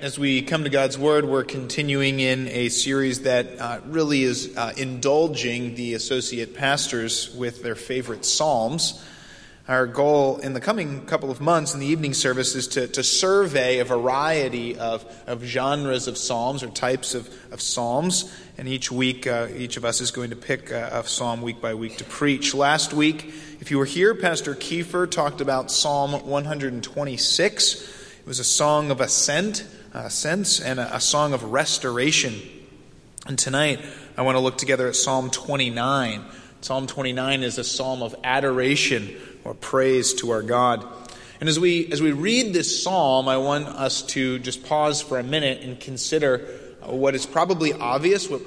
As we come to God's Word, we're continuing in a series that uh, really is uh, indulging the associate pastors with their favorite Psalms. Our goal in the coming couple of months in the evening service is to, to survey a variety of, of genres of Psalms or types of, of Psalms. And each week, uh, each of us is going to pick a, a Psalm week by week to preach. Last week, if you were here, Pastor Kiefer talked about Psalm 126 It was a song of ascent, Uh, ascents, and a, a song of restoration. And tonight, I want to look together at Psalm 29. Psalm 29 is a psalm of adoration or praise to our God. And as we, as we read this psalm, I want us to just pause for a minute and consider uh, what is probably obvious, what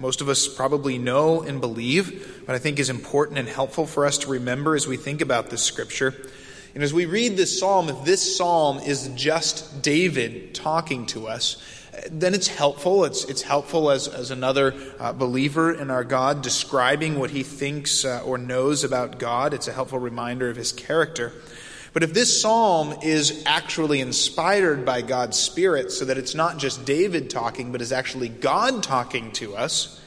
most of us probably know and believe, but I think is important and helpful for us to remember as we think about this scripture. And as we read this psalm, if this psalm is just David talking to us, then it's helpful. It's, it's helpful as, as another uh, believer in our God describing what he thinks uh, or knows about God. It's a helpful reminder of his character. But if this psalm is actually inspired by God's Spirit, so that it's not just David talking, but is actually God talking to us,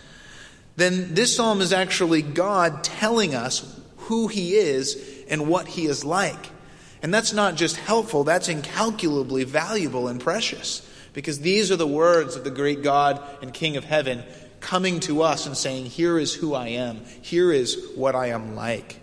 then this psalm is actually God telling us who he is and what he is like. And that's not just helpful, that's incalculably valuable and precious. Because these are the words of the great God and King of heaven coming to us and saying, Here is who I am, here is what I am like.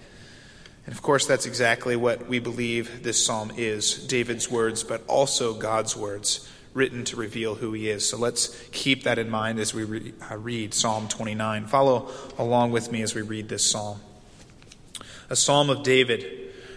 And of course, that's exactly what we believe this psalm is David's words, but also God's words written to reveal who he is. So let's keep that in mind as we re- uh, read Psalm 29. Follow along with me as we read this psalm. A psalm of David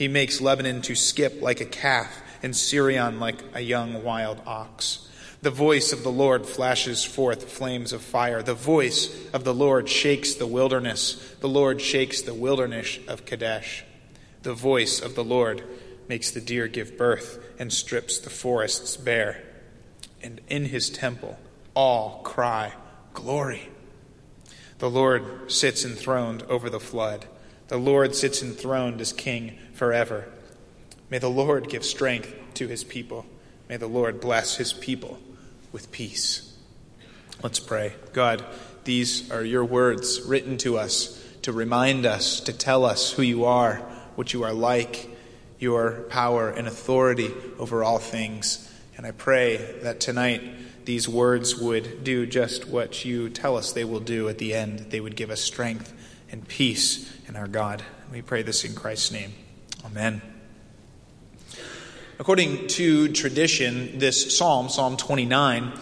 He makes Lebanon to skip like a calf, and Sirion like a young wild ox. The voice of the Lord flashes forth flames of fire. The voice of the Lord shakes the wilderness. The Lord shakes the wilderness of Kadesh. The voice of the Lord makes the deer give birth and strips the forests bare. And in his temple, all cry, Glory. The Lord sits enthroned over the flood. The Lord sits enthroned as king forever. May the Lord give strength to his people. May the Lord bless his people with peace. Let's pray. God, these are your words written to us to remind us, to tell us who you are, what you are like, your power and authority over all things. And I pray that tonight these words would do just what you tell us they will do at the end. They would give us strength and peace in our God. We pray this in Christ's name. Amen. According to tradition, this psalm, Psalm 29,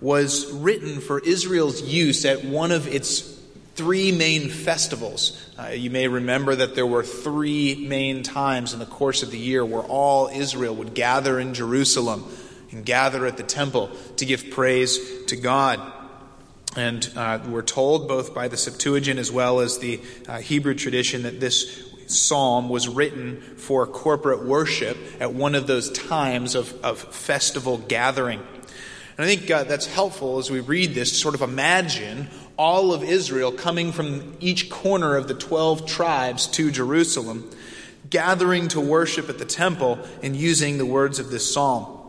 was written for Israel's use at one of its three main festivals. Uh, you may remember that there were three main times in the course of the year where all Israel would gather in Jerusalem and gather at the temple to give praise to God. And uh, we're told, both by the Septuagint as well as the uh, Hebrew tradition, that this psalm was written for corporate worship at one of those times of, of festival gathering. And I think uh, that's helpful as we read this to sort of imagine all of Israel coming from each corner of the 12 tribes to Jerusalem, gathering to worship at the temple and using the words of this psalm.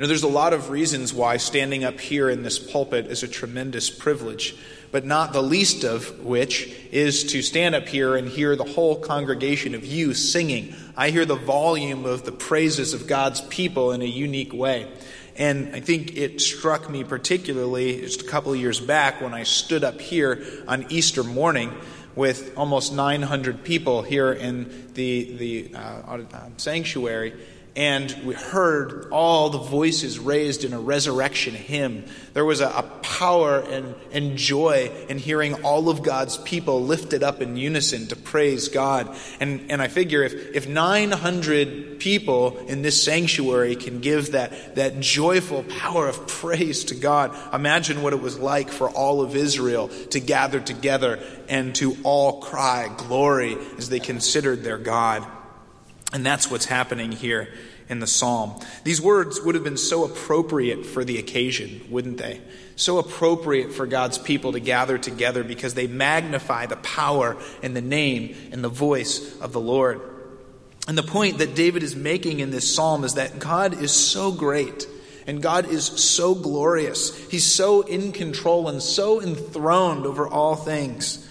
You know, there's a lot of reasons why standing up here in this pulpit is a tremendous privilege, but not the least of which is to stand up here and hear the whole congregation of you singing. I hear the volume of the praises of God's people in a unique way. And I think it struck me particularly just a couple of years back when I stood up here on Easter morning with almost 900 people here in the, the uh, sanctuary and we heard all the voices raised in a resurrection hymn. There was a, a, power and, and joy in hearing all of God's people lifted up in unison to praise God. And, and I figure if, if 900 people in this sanctuary can give that, that joyful power of praise to God, imagine what it was like for all of Israel to gather together and to all cry glory as they considered their God. And that's what's happening here in the psalm. These words would have been so appropriate for the occasion, wouldn't they? So appropriate for God's people to gather together because they magnify the power and the name and the voice of the Lord. And the point that David is making in this psalm is that God is so great and God is so glorious. He's so in control and so enthroned over all things.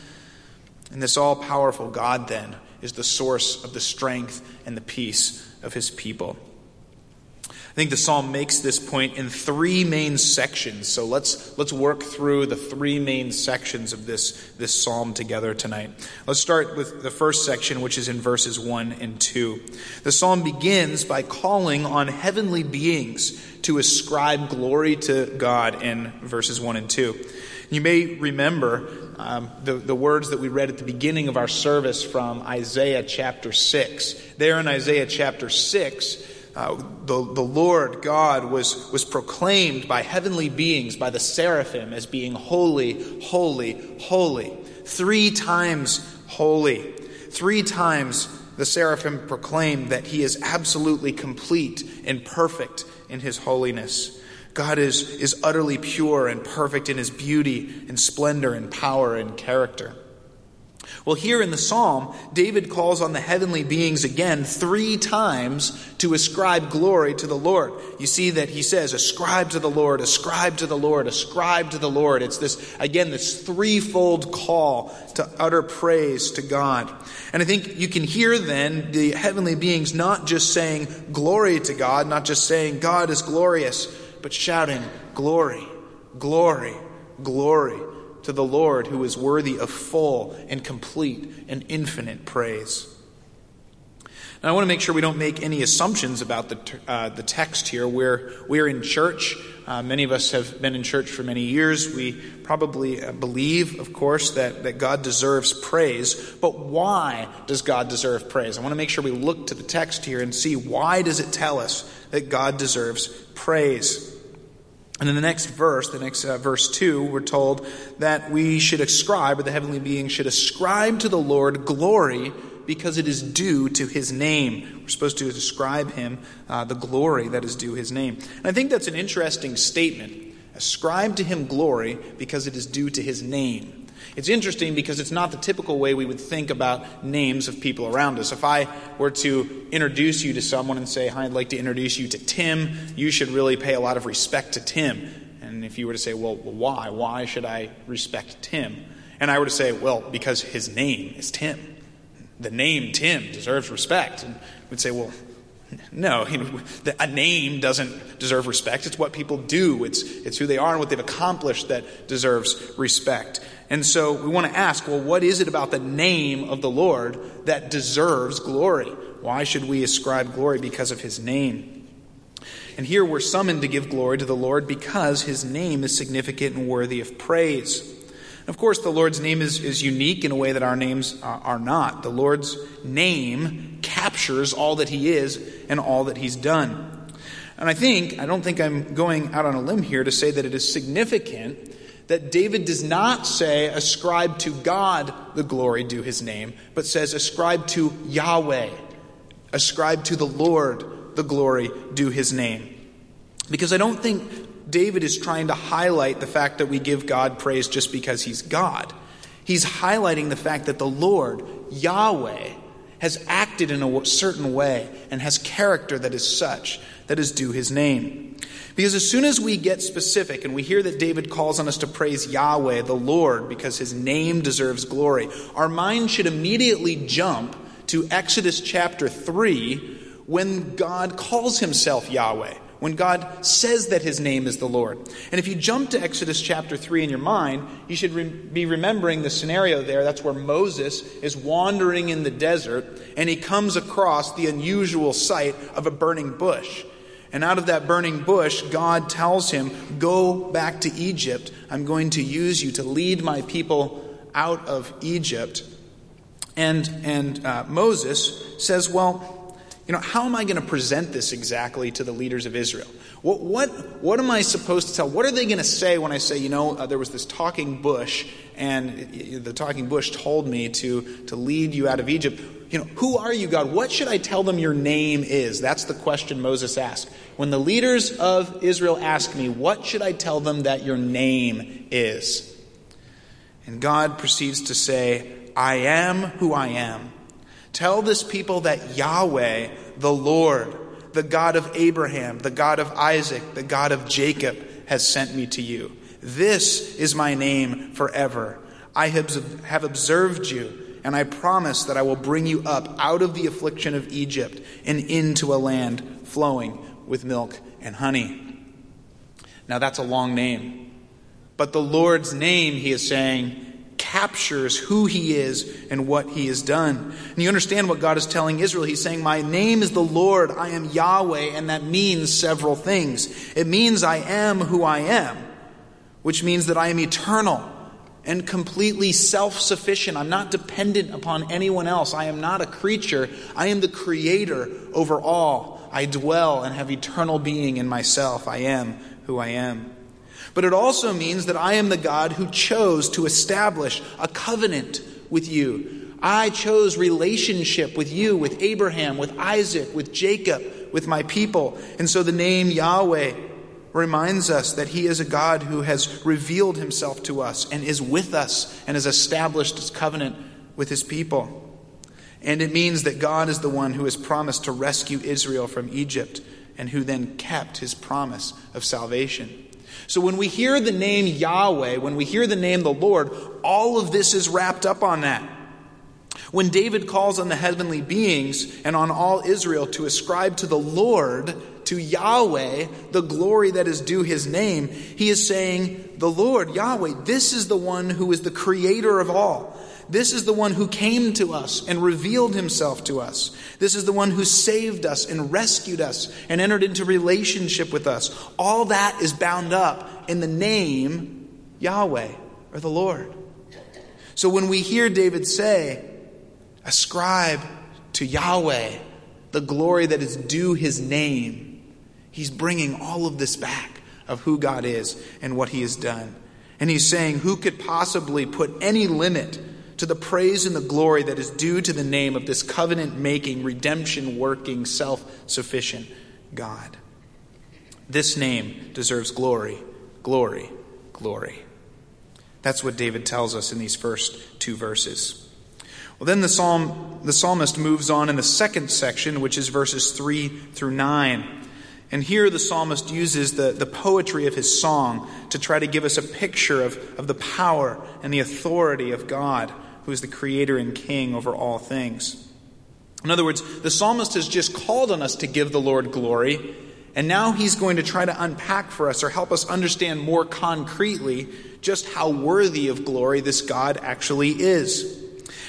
And this all powerful God, then, is the source of the strength and the peace of his people. I think the psalm makes this point in three main sections. So let's, let's work through the three main sections of this, this psalm together tonight. Let's start with the first section, which is in verses 1 and 2. The psalm begins by calling on heavenly beings to ascribe glory to God in verses 1 and 2. You may remember um, the, the words that we read at the beginning of our service from Isaiah chapter 6. There in Isaiah chapter 6, uh, the, the Lord God was, was proclaimed by heavenly beings, by the seraphim, as being holy, holy, holy. Three times holy. Three times the seraphim proclaimed that he is absolutely complete and perfect in his holiness. God is, is utterly pure and perfect in his beauty and splendor and power and character. Well, here in the psalm, David calls on the heavenly beings again three times to ascribe glory to the Lord. You see that he says, ascribe to the Lord, ascribe to the Lord, ascribe to the Lord. It's this, again, this threefold call to utter praise to God. And I think you can hear then the heavenly beings not just saying glory to God, not just saying God is glorious, but shouting, Glory, glory, glory to the Lord who is worthy of full and complete and infinite praise. Now, I want to make sure we don't make any assumptions about the, uh, the text here. We're, we're in church. Uh, many of us have been in church for many years. We probably uh, believe, of course, that, that God deserves praise. But why does God deserve praise? I want to make sure we look to the text here and see why does it tell us that God deserves praise. And in the next verse, the next uh, verse 2, we're told that we should ascribe, or the heavenly beings should ascribe to the Lord glory because it is due to his name. We're supposed to ascribe him uh, the glory that is due his name. And I think that's an interesting statement. Ascribe to him glory because it is due to his name. It's interesting because it's not the typical way we would think about names of people around us. If I were to introduce you to someone and say, Hi, I'd like to introduce you to Tim, you should really pay a lot of respect to Tim. And if you were to say, Well, why? Why should I respect Tim? And I were to say, Well, because his name is Tim. The name Tim deserves respect. And we'd say, Well, no, a name doesn't deserve respect. It's what people do, it's, it's who they are and what they've accomplished that deserves respect. And so we want to ask well, what is it about the name of the Lord that deserves glory? Why should we ascribe glory because of his name? And here we're summoned to give glory to the Lord because his name is significant and worthy of praise. Of course, the Lord's name is, is unique in a way that our names are, are not. The Lord's name captures all that He is and all that He's done. And I think, I don't think I'm going out on a limb here to say that it is significant that David does not say, ascribe to God the glory due his name, but says, ascribe to Yahweh, ascribe to the Lord the glory due his name. Because I don't think David is trying to highlight the fact that we give God praise just because he's God. He's highlighting the fact that the Lord, Yahweh, has acted in a certain way and has character that is such that is due his name. Because as soon as we get specific and we hear that David calls on us to praise Yahweh, the Lord, because his name deserves glory, our mind should immediately jump to Exodus chapter 3 when God calls himself Yahweh, when God says that his name is the Lord. And if you jump to Exodus chapter 3 in your mind, you should re- be remembering the scenario there. That's where Moses is wandering in the desert and he comes across the unusual sight of a burning bush. And out of that burning bush, God tells him, Go back to Egypt. I'm going to use you to lead my people out of Egypt. And, and uh, Moses says, Well, you know, how am I going to present this exactly to the leaders of Israel? What, what, what am I supposed to tell? What are they going to say when I say, you know, uh, there was this talking bush, and the talking bush told me to, to lead you out of Egypt? you know, who are you, God? What should I tell them your name is? That's the question Moses asked. When the leaders of Israel ask me, what should I tell them that your name is? And God proceeds to say, I am who I am. Tell this people that Yahweh, the Lord, the God of Abraham, the God of Isaac, the God of Jacob, has sent me to you. This is my name forever. I have observed you and I promise that I will bring you up out of the affliction of Egypt and into a land flowing with milk and honey. Now, that's a long name. But the Lord's name, he is saying, captures who he is and what he has done. And you understand what God is telling Israel. He's saying, My name is the Lord, I am Yahweh, and that means several things. It means I am who I am, which means that I am eternal and completely self sufficient. I'm not dependent upon anyone else. I am not a creature. I am the creator over all. I dwell and have eternal being in myself. I am who I am. But it also means that I am the God who chose to establish a covenant with you. I chose relationship with you, with Abraham, with Isaac, with Jacob, with my people. And so the name Yahweh reminds us that He is a God who has revealed Himself to us and is with us and has established His covenant with His people. And it means that God is the one who has promised to rescue Israel from Egypt and who then kept His promise of salvation. So when we hear the name Yahweh, when we hear the name the Lord, all of this is wrapped up on that. When David calls on the heavenly beings and on all Israel to ascribe to the Lord to Yahweh the glory that is due his name, he is saying, The Lord, Yahweh, this is the one who is the creator of all. This is the one who came to us and revealed himself to us. This is the one who saved us and rescued us and entered into relationship with us. All that is bound up in the name Yahweh or the Lord. So when we hear David say, Ascribe to Yahweh the glory that is due his name, He's bringing all of this back of who God is and what He has done. And He's saying, Who could possibly put any limit to the praise and the glory that is due to the name of this covenant making, redemption working, self sufficient God? This name deserves glory, glory, glory. That's what David tells us in these first two verses. Well, then the psalm, the psalmist moves on in the second section, which is verses 3 through 9. And here the psalmist uses the, the poetry of his song to try to give us a picture of, of the power and the authority of God, who is the creator and king over all things. In other words, the psalmist has just called on us to give the Lord glory, and now he's going to try to unpack for us or help us understand more concretely just how worthy of glory this God actually is.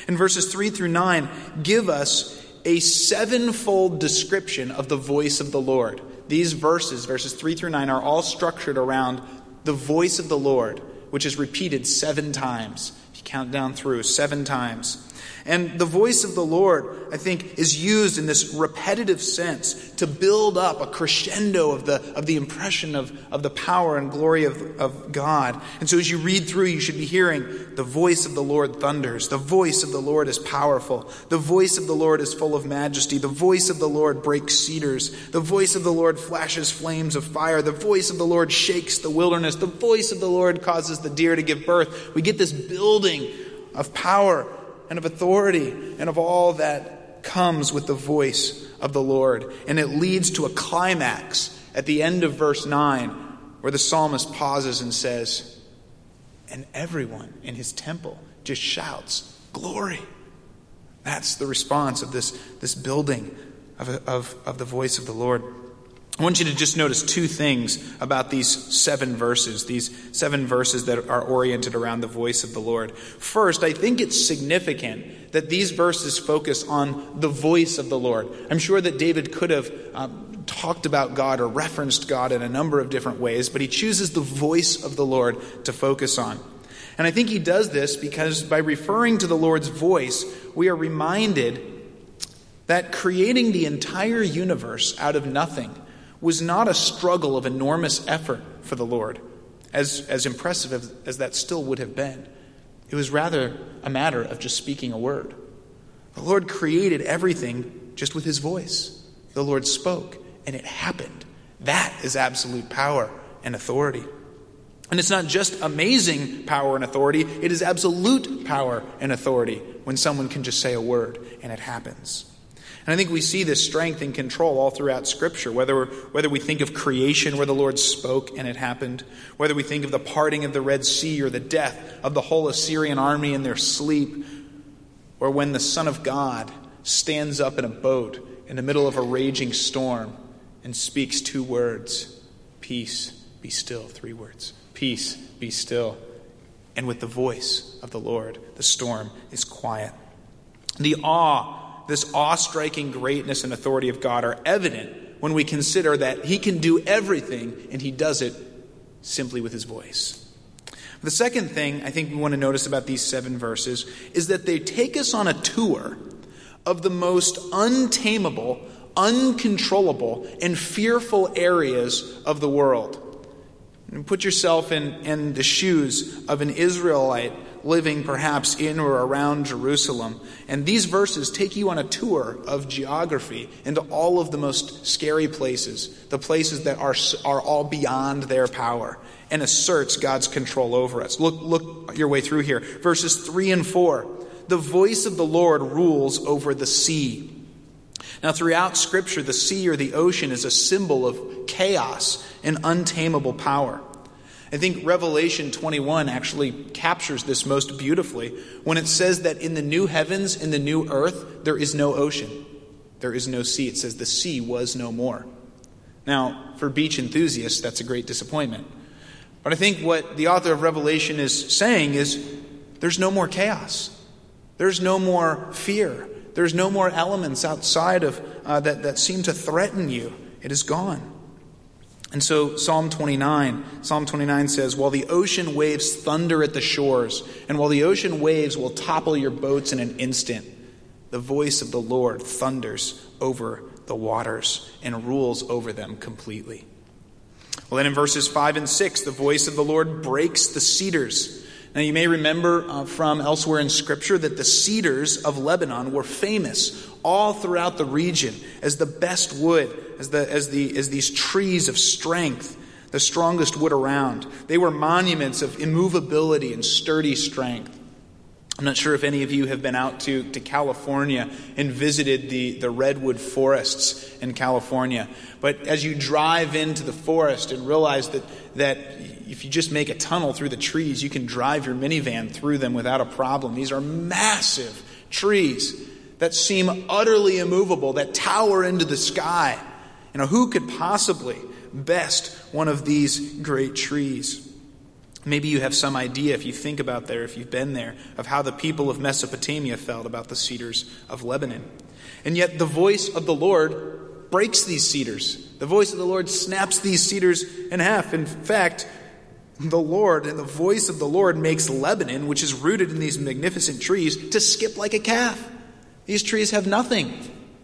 In verses 3 through 9, give us a sevenfold description of the voice of the Lord. These verses, verses 3 through 9, are all structured around the voice of the Lord, which is repeated seven times. Count down through, seven times. And the voice of the Lord, I think, is used in this repetitive sense to build up a crescendo of the, of the impression of, of the power and glory of, of God. And so as you read through, you should be hearing the voice of the Lord thunders. The voice of the Lord is powerful. The voice of the Lord is full of majesty. The voice of the Lord breaks cedars. The voice of the Lord flashes flames of fire. The voice of the Lord shakes the wilderness. The voice of the Lord causes the deer to give birth. We get this building of power and of authority and of all that comes with the voice of the Lord, and it leads to a climax at the end of verse 9, where the psalmist pauses and says, And everyone in his temple just shouts, Glory. That's the response of this, this building of, of, of the voice of the Lord. I want you to just notice two things about these seven verses, these seven verses that are oriented around the voice of the Lord. First, I think it's significant that these verses focus on the voice of the Lord. I'm sure that David could have um, talked about God or referenced God in a number of different ways, but he chooses the voice of the Lord to focus on. And I think he does this because by referring to the Lord's voice, we are reminded that creating the entire universe out of nothing was not a struggle of enormous effort for the Lord, as, as impressive as, as that still would have been. It was rather a matter of just speaking a word. The Lord created everything just with his voice. The Lord spoke, and it happened. That is absolute power and authority. And it's not just amazing power and authority, it is absolute power and authority when someone can just say a word and it happens. And I think we see this strength and control all throughout Scripture, whether, whether we think of creation where the Lord spoke and it happened, whether we think of the parting of the Red Sea or the death of the whole Assyrian army in their sleep, or when the Son of God stands up in a boat in the middle of a raging storm and speaks two words Peace, be still. Three words Peace, be still. And with the voice of the Lord, the storm is quiet. The awe this awe striking greatness and authority of God are evident when we consider that He can do everything and He does it simply with His voice. The second thing I think we want to notice about these seven verses is that they take us on a tour of the most untamable, uncontrollable, and fearful areas of the world. Put yourself in, in the shoes of an Israelite living perhaps in or around Jerusalem. And these verses take you on a tour of geography into all of the most scary places, the places that are, are all beyond their power, and asserts God's control over us. Look, look your way through here. Verses 3 and 4. The voice of the Lord rules over the sea. Now, throughout Scripture, the sea or the ocean is a symbol of chaos and untamable power. I think Revelation 21 actually captures this most beautifully when it says that in the new heavens, in the new earth, there is no ocean. There is no sea. It says the sea was no more. Now, for beach enthusiasts, that's a great disappointment. But I think what the author of Revelation is saying is there's no more chaos, there's no more fear, there's no more elements outside of uh, that, that seem to threaten you. It is gone. And so Psalm 29, Psalm 29 says, While the ocean waves thunder at the shores, and while the ocean waves will topple your boats in an instant, the voice of the Lord thunders over the waters and rules over them completely. Well, then in verses 5 and 6, the voice of the Lord breaks the cedars. Now, you may remember uh, from elsewhere in Scripture that the cedars of Lebanon were famous all throughout the region as the best wood as, the, as, the, as these trees of strength, the strongest wood around. They were monuments of immovability and sturdy strength. I'm not sure if any of you have been out to, to California and visited the, the redwood forests in California. But as you drive into the forest and realize that, that if you just make a tunnel through the trees, you can drive your minivan through them without a problem. These are massive trees that seem utterly immovable, that tower into the sky. You know, who could possibly best one of these great trees? Maybe you have some idea, if you think about there, if you've been there, of how the people of Mesopotamia felt about the cedars of Lebanon. And yet, the voice of the Lord breaks these cedars. The voice of the Lord snaps these cedars in half. In fact, the Lord and the voice of the Lord makes Lebanon, which is rooted in these magnificent trees, to skip like a calf. These trees have nothing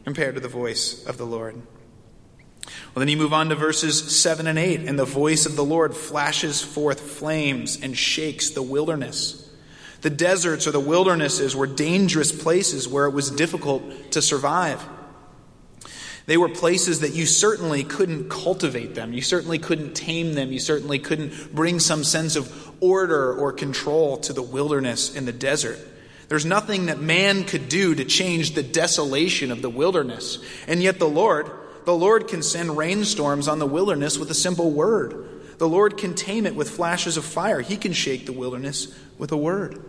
compared to the voice of the Lord. Well, then you move on to verses 7 and 8, and the voice of the Lord flashes forth flames and shakes the wilderness. The deserts or the wildernesses were dangerous places where it was difficult to survive. They were places that you certainly couldn't cultivate them. You certainly couldn't tame them. You certainly couldn't bring some sense of order or control to the wilderness in the desert. There's nothing that man could do to change the desolation of the wilderness. And yet the Lord, the Lord can send rainstorms on the wilderness with a simple word. The Lord can tame it with flashes of fire. He can shake the wilderness with a word.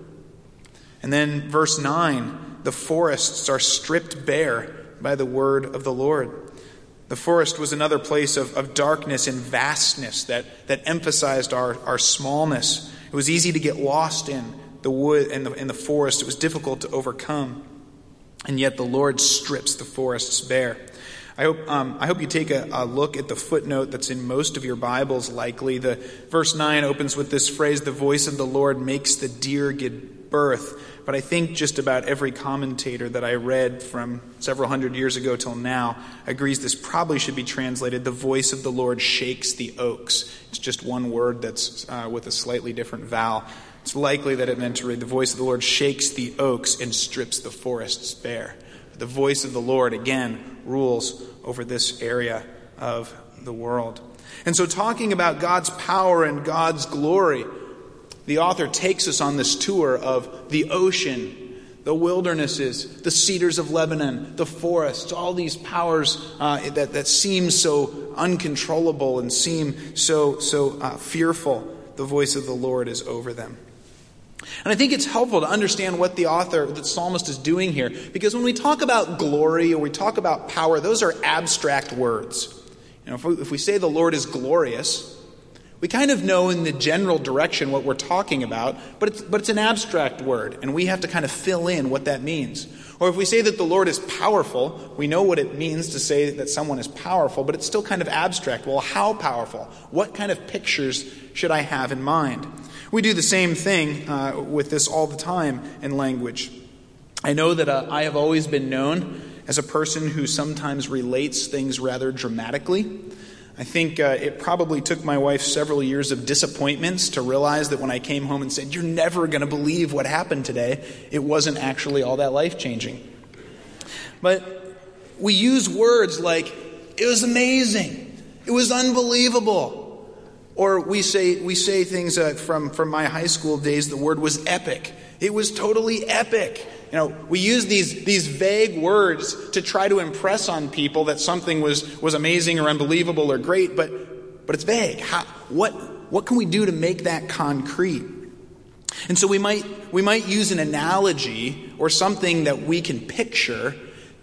And then verse 9 the forests are stripped bare by the word of the Lord. The forest was another place of, of darkness and vastness that, that emphasized our, our smallness. It was easy to get lost in the wood and the, in the forest. It was difficult to overcome. And yet the Lord strips the forests bare. I hope, um, I hope you take a, a, look at the footnote that's in most of your Bibles, likely. The verse 9 opens with this phrase, the voice of the Lord makes the deer give birth. But I think just about every commentator that I read from several hundred years ago till now agrees this probably should be translated the voice of the Lord shakes the oaks. It's just one word that's uh, with a slightly different vowel. It's likely that it meant to read the voice of the Lord shakes the oaks and strips the forests bare. The voice of the Lord, again, rules over this area of the world. And so, talking about God's power and God's glory, the author takes us on this tour of the ocean, the wildernesses, the cedars of Lebanon, the forests, all these powers uh, that, that seem so uncontrollable and seem so, so uh, fearful. The voice of the Lord is over them. And I think it's helpful to understand what the author, the psalmist, is doing here. Because when we talk about glory or we talk about power, those are abstract words. You know, if we, if we say the Lord is glorious, we kind of know in the general direction what we're talking about, but it's, but it's an abstract word, and we have to kind of fill in what that means. Or if we say that the Lord is powerful, we know what it means to say that someone is powerful, but it's still kind of abstract. Well, how powerful? What kind of pictures should I have in mind? We do the same thing uh, with this all the time in language. I know that uh, I have always been known as a person who sometimes relates things rather dramatically. I think uh, it probably took my wife several years of disappointments to realize that when I came home and said, You're never going to believe what happened today, it wasn't actually all that life changing. But we use words like, It was amazing, it was unbelievable. Or we say, we say things uh, from, from my high school days, the word was epic. It was totally epic. You know, we use these, these vague words to try to impress on people that something was, was amazing or unbelievable or great, but, but it's vague. How, what, what can we do to make that concrete? And so we might, we might use an analogy or something that we can picture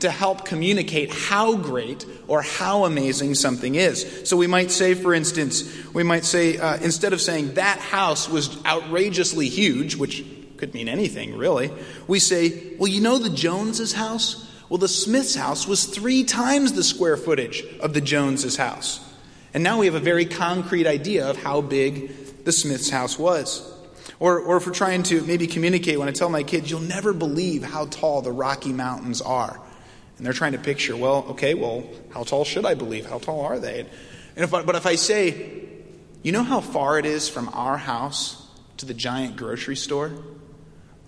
to help communicate how great or how amazing something is. So we might say, for instance, we might say, uh, instead of saying that house was outrageously huge, which could mean anything, really. We say, well, you know the Joneses' house? Well, the Smith's house was three times the square footage of the Joneses' house. And now we have a very concrete idea of how big the Smith's house was. Or, or if we're trying to maybe communicate, when I tell my kids, you'll never believe how tall the Rocky Mountains are. And they're trying to picture, well, okay, well, how tall should I believe? How tall are they? And if I, but if I say, you know how far it is from our house to the giant grocery store?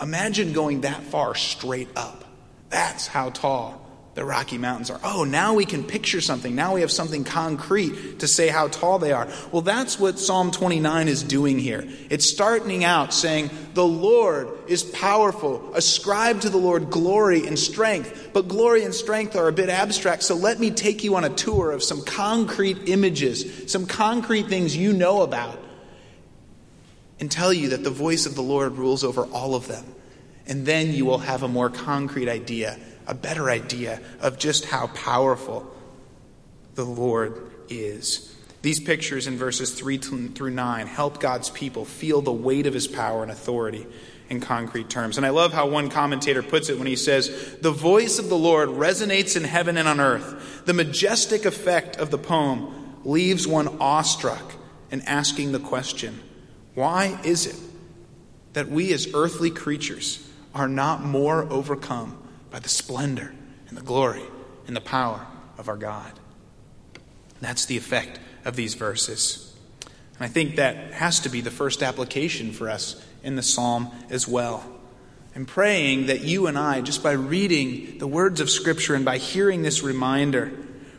Imagine going that far straight up. That's how tall the Rocky Mountains are. Oh, now we can picture something. Now we have something concrete to say how tall they are. Well, that's what Psalm 29 is doing here. It's starting out saying, The Lord is powerful. Ascribe to the Lord glory and strength. But glory and strength are a bit abstract, so let me take you on a tour of some concrete images, some concrete things you know about and tell you that the voice of the Lord rules over all of them. And then you will have a more concrete idea, a better idea of just how powerful the Lord is. These pictures in verses 3 through 9 help God's people feel the weight of his power and authority in concrete terms. And I love how one commentator puts it when he says, The voice of the Lord resonates in heaven and on earth. The majestic effect of the poem leaves one awestruck and asking the question, why is it that we as earthly creatures are not more overcome by the splendor and the glory and the power of our God? That's the effect of these verses. And I think that has to be the first application for us in the psalm as well. I'm praying that you and I, just by reading the words of Scripture and by hearing this reminder,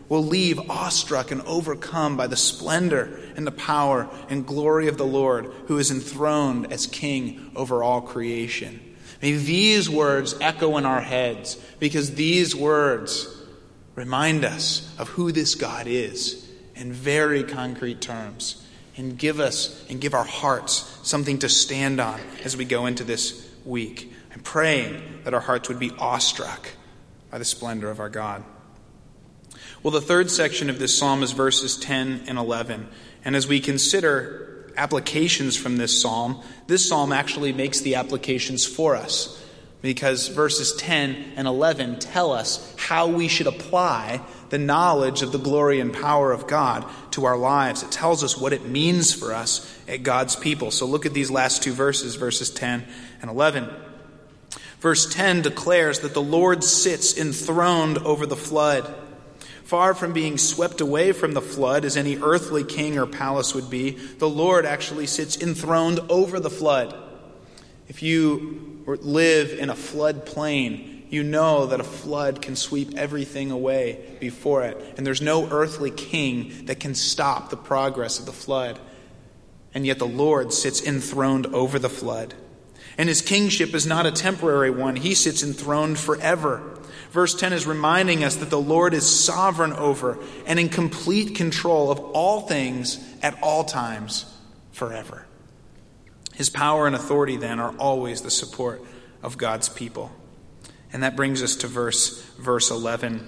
will leave awestruck and overcome by the splendor and the power and glory of the Lord, who is enthroned as King over all creation. May these words echo in our heads because these words remind us of who this God is in very concrete terms and give us and give our hearts something to stand on as we go into this week. I'm praying that our hearts would be awestruck by the splendor of our God. Well, the third section of this psalm is verses 10 and 11. And as we consider applications from this psalm, this psalm actually makes the applications for us because verses 10 and 11 tell us how we should apply the knowledge of the glory and power of God to our lives. It tells us what it means for us at God's people. So look at these last two verses, verses 10 and 11. Verse 10 declares that the Lord sits enthroned over the flood. Far from being swept away from the flood as any earthly king or palace would be, the Lord actually sits enthroned over the flood. If you live in a flood plain, you know that a flood can sweep everything away before it. And there's no earthly king that can stop the progress of the flood. And yet the Lord sits enthroned over the flood. And his kingship is not a temporary one, he sits enthroned forever. Verse 10 is reminding us that the Lord is sovereign over and in complete control of all things at all times forever. His power and authority, then, are always the support of God's people. And that brings us to verse, verse 11.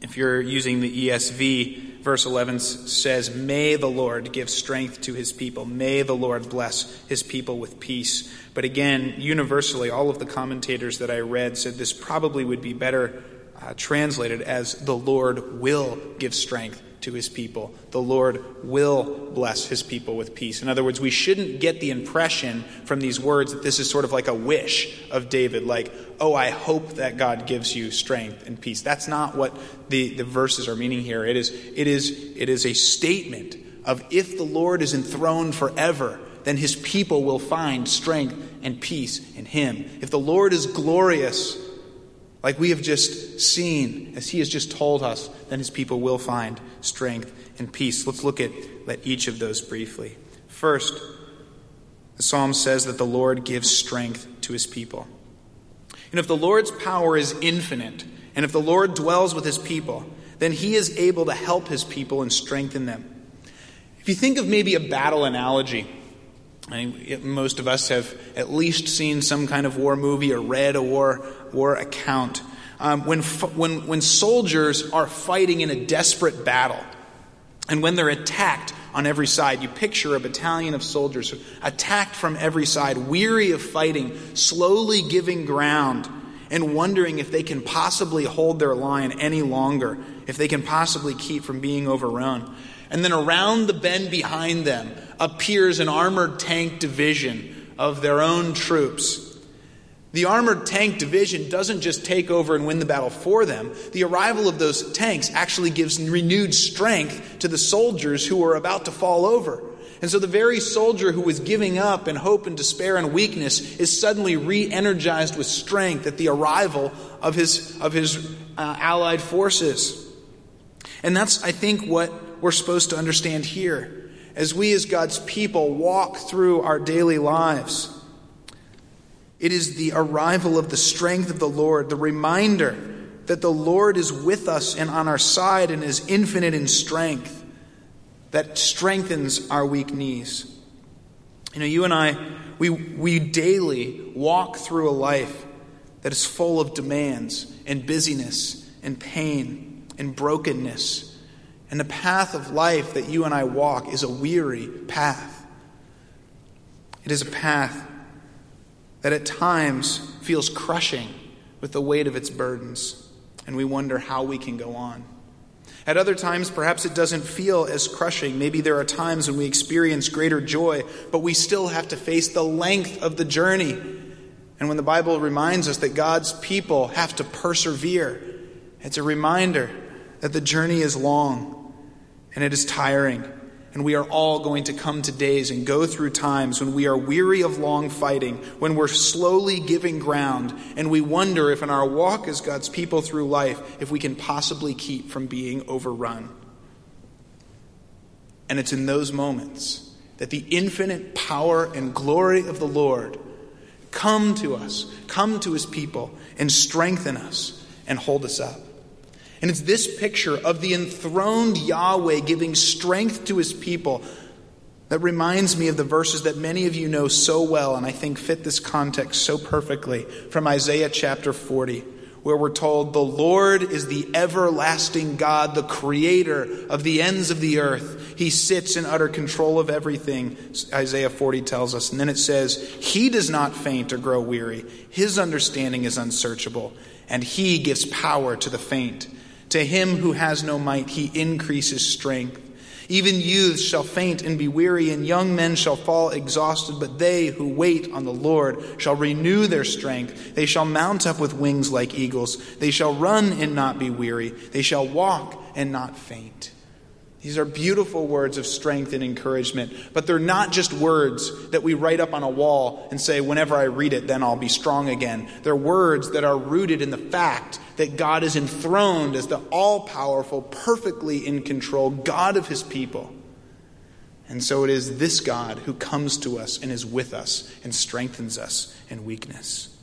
If you're using the ESV, verse 11 says, May the Lord give strength to his people. May the Lord bless his people with peace. But again, universally, all of the commentators that I read said this probably would be better uh, translated as the Lord will give strength to his people. The Lord will bless his people with peace. In other words, we shouldn't get the impression from these words that this is sort of like a wish of David, like, oh, I hope that God gives you strength and peace. That's not what the, the verses are meaning here. It is, it, is, it is a statement of if the Lord is enthroned forever, then his people will find strength and peace in him. If the Lord is glorious, like we have just seen, as he has just told us, then his people will find strength and peace. Let's look at, at each of those briefly. First, the psalm says that the Lord gives strength to his people. And if the Lord's power is infinite, and if the Lord dwells with his people, then he is able to help his people and strengthen them. If you think of maybe a battle analogy, I mean, most of us have at least seen some kind of war movie or read a war, war account. Um, when, when, when soldiers are fighting in a desperate battle, and when they're attacked on every side, you picture a battalion of soldiers attacked from every side, weary of fighting, slowly giving ground, and wondering if they can possibly hold their line any longer, if they can possibly keep from being overrun. And then around the bend behind them appears an armored tank division of their own troops. The armored tank division doesn't just take over and win the battle for them. The arrival of those tanks actually gives renewed strength to the soldiers who are about to fall over. And so the very soldier who was giving up in hope and despair and weakness is suddenly re energized with strength at the arrival of his, of his uh, allied forces. And that's, I think, what we're supposed to understand here as we, as God's people, walk through our daily lives. It is the arrival of the strength of the Lord, the reminder that the Lord is with us and on our side and is infinite in strength, that strengthens our weak knees. You know, you and I, we, we daily walk through a life that is full of demands and busyness and pain and brokenness and the path of life that you and I walk is a weary path. It is a path that at times feels crushing with the weight of its burdens, and we wonder how we can go on. At other times, perhaps it doesn't feel as crushing. Maybe there are times when we experience greater joy, but we still have to face the length of the journey. And when the Bible reminds us that God's people have to persevere, it's a reminder that the journey is long and it is tiring. And we are all going to come to days and go through times when we are weary of long fighting, when we're slowly giving ground, and we wonder if in our walk as God's people through life, if we can possibly keep from being overrun. And it's in those moments that the infinite power and glory of the Lord come to us, come to his people, and strengthen us and hold us up. And it's this picture of the enthroned Yahweh giving strength to his people that reminds me of the verses that many of you know so well and I think fit this context so perfectly from Isaiah chapter 40, where we're told, The Lord is the everlasting God, the creator of the ends of the earth. He sits in utter control of everything, Isaiah 40 tells us. And then it says, He does not faint or grow weary, His understanding is unsearchable, and He gives power to the faint. To him who has no might, He increases strength. Even youths shall faint and be weary, and young men shall fall exhausted. But they who wait on the Lord shall renew their strength. They shall mount up with wings like eagles. They shall run and not be weary. They shall walk and not faint. These are beautiful words of strength and encouragement, but they're not just words that we write up on a wall and say, whenever I read it, then I'll be strong again. They're words that are rooted in the fact that God is enthroned as the all powerful, perfectly in control God of his people. And so it is this God who comes to us and is with us and strengthens us in weakness.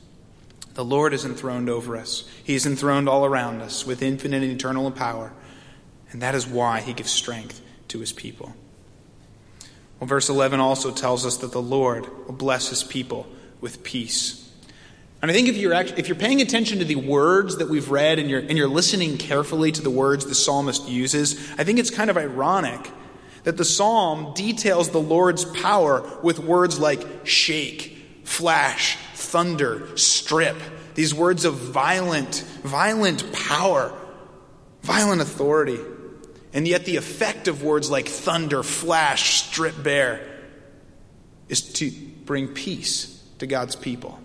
The Lord is enthroned over us, He is enthroned all around us with infinite and eternal power. And that is why he gives strength to his people. Well, verse 11 also tells us that the Lord will bless his people with peace. And I think if you're, if you're paying attention to the words that we've read and you're, and you're listening carefully to the words the psalmist uses, I think it's kind of ironic that the psalm details the Lord's power with words like shake, flash, thunder, strip. These words of violent, violent power, violent authority. And yet, the effect of words like thunder, flash, strip bare is to bring peace to God's people.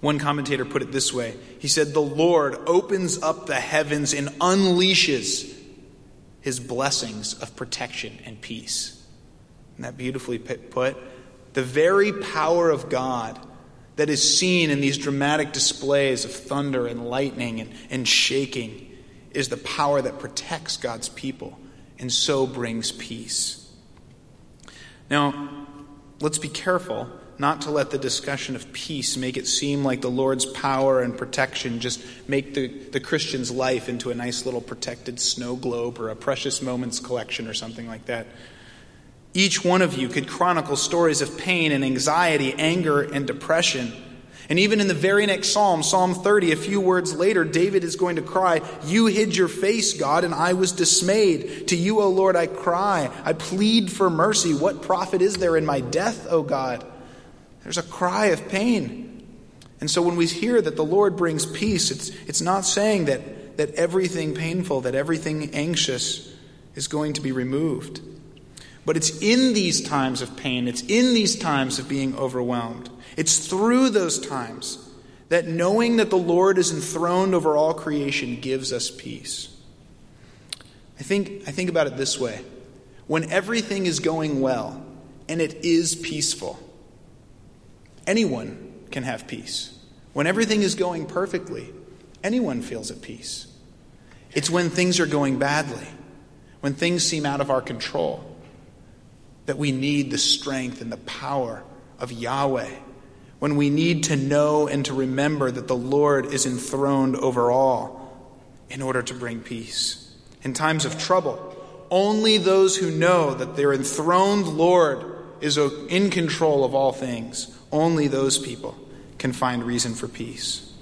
One commentator put it this way He said, The Lord opens up the heavens and unleashes his blessings of protection and peace. Isn't that beautifully put? The very power of God that is seen in these dramatic displays of thunder and lightning and, and shaking is the power that protects God's people and so brings peace. Now, let's be careful not to let the discussion of peace make it seem like the Lord's power and protection just make the, the Christian's life into a nice little protected snow globe or a precious moments collection or something like that. Each one of you could chronicle stories of pain and anxiety, anger and depression and even in the very next psalm, Psalm 30, a few words later, David is going to cry, You hid your face, God, and I was dismayed. To you, O Lord, I cry. I plead for mercy. What profit is there in my death, O God? There's a cry of pain. And so when we hear that the Lord brings peace, it's, it's not saying that, that everything painful, that everything anxious is going to be removed. But it's in these times of pain, it's in these times of being overwhelmed it's through those times that knowing that the Lord is enthroned over all creation gives us peace. I think, I think about it this way when everything is going well and it is peaceful, anyone can have peace. When everything is going perfectly, anyone feels at peace. It's when things are going badly, when things seem out of our control, that we need the strength and the power of Yahweh when we need to know and to remember that the Lord is enthroned over all in order to bring peace. In times of trouble, only those who know that their enthroned Lord is in control of all things, only those people can find reason for peace.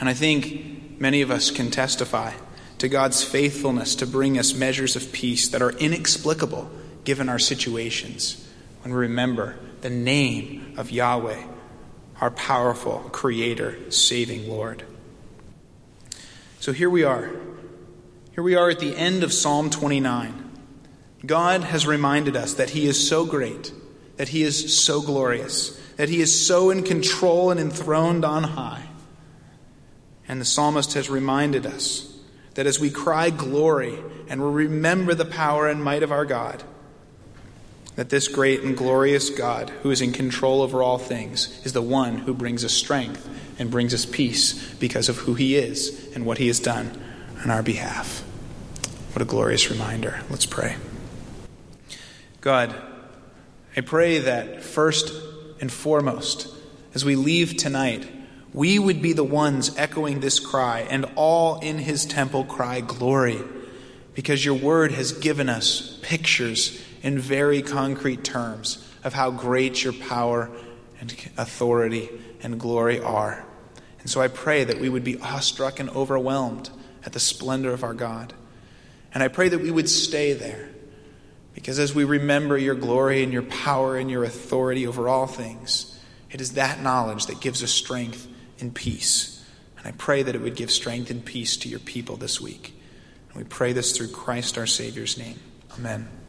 And I think many of us can testify to God's faithfulness to bring us measures of peace that are inexplicable given our situations when we remember the name of Yahweh our powerful Creator, saving Lord. So here we are. Here we are at the end of Psalm 29. God has reminded us that He is so great, that He is so glorious, that He is so in control and enthroned on high. And the psalmist has reminded us that as we cry glory and remember the power and might of our God, that this great and glorious God, who is in control over all things, is the one who brings us strength and brings us peace because of who he is and what he has done on our behalf. What a glorious reminder. Let's pray. God, I pray that first and foremost, as we leave tonight, we would be the ones echoing this cry, and all in his temple cry, Glory, because your word has given us pictures in very concrete terms of how great your power and authority and glory are. And so I pray that we would be awestruck and overwhelmed at the splendor of our God. And I pray that we would stay there. Because as we remember your glory and your power and your authority over all things, it is that knowledge that gives us strength and peace. And I pray that it would give strength and peace to your people this week. And we pray this through Christ our Savior's name. Amen.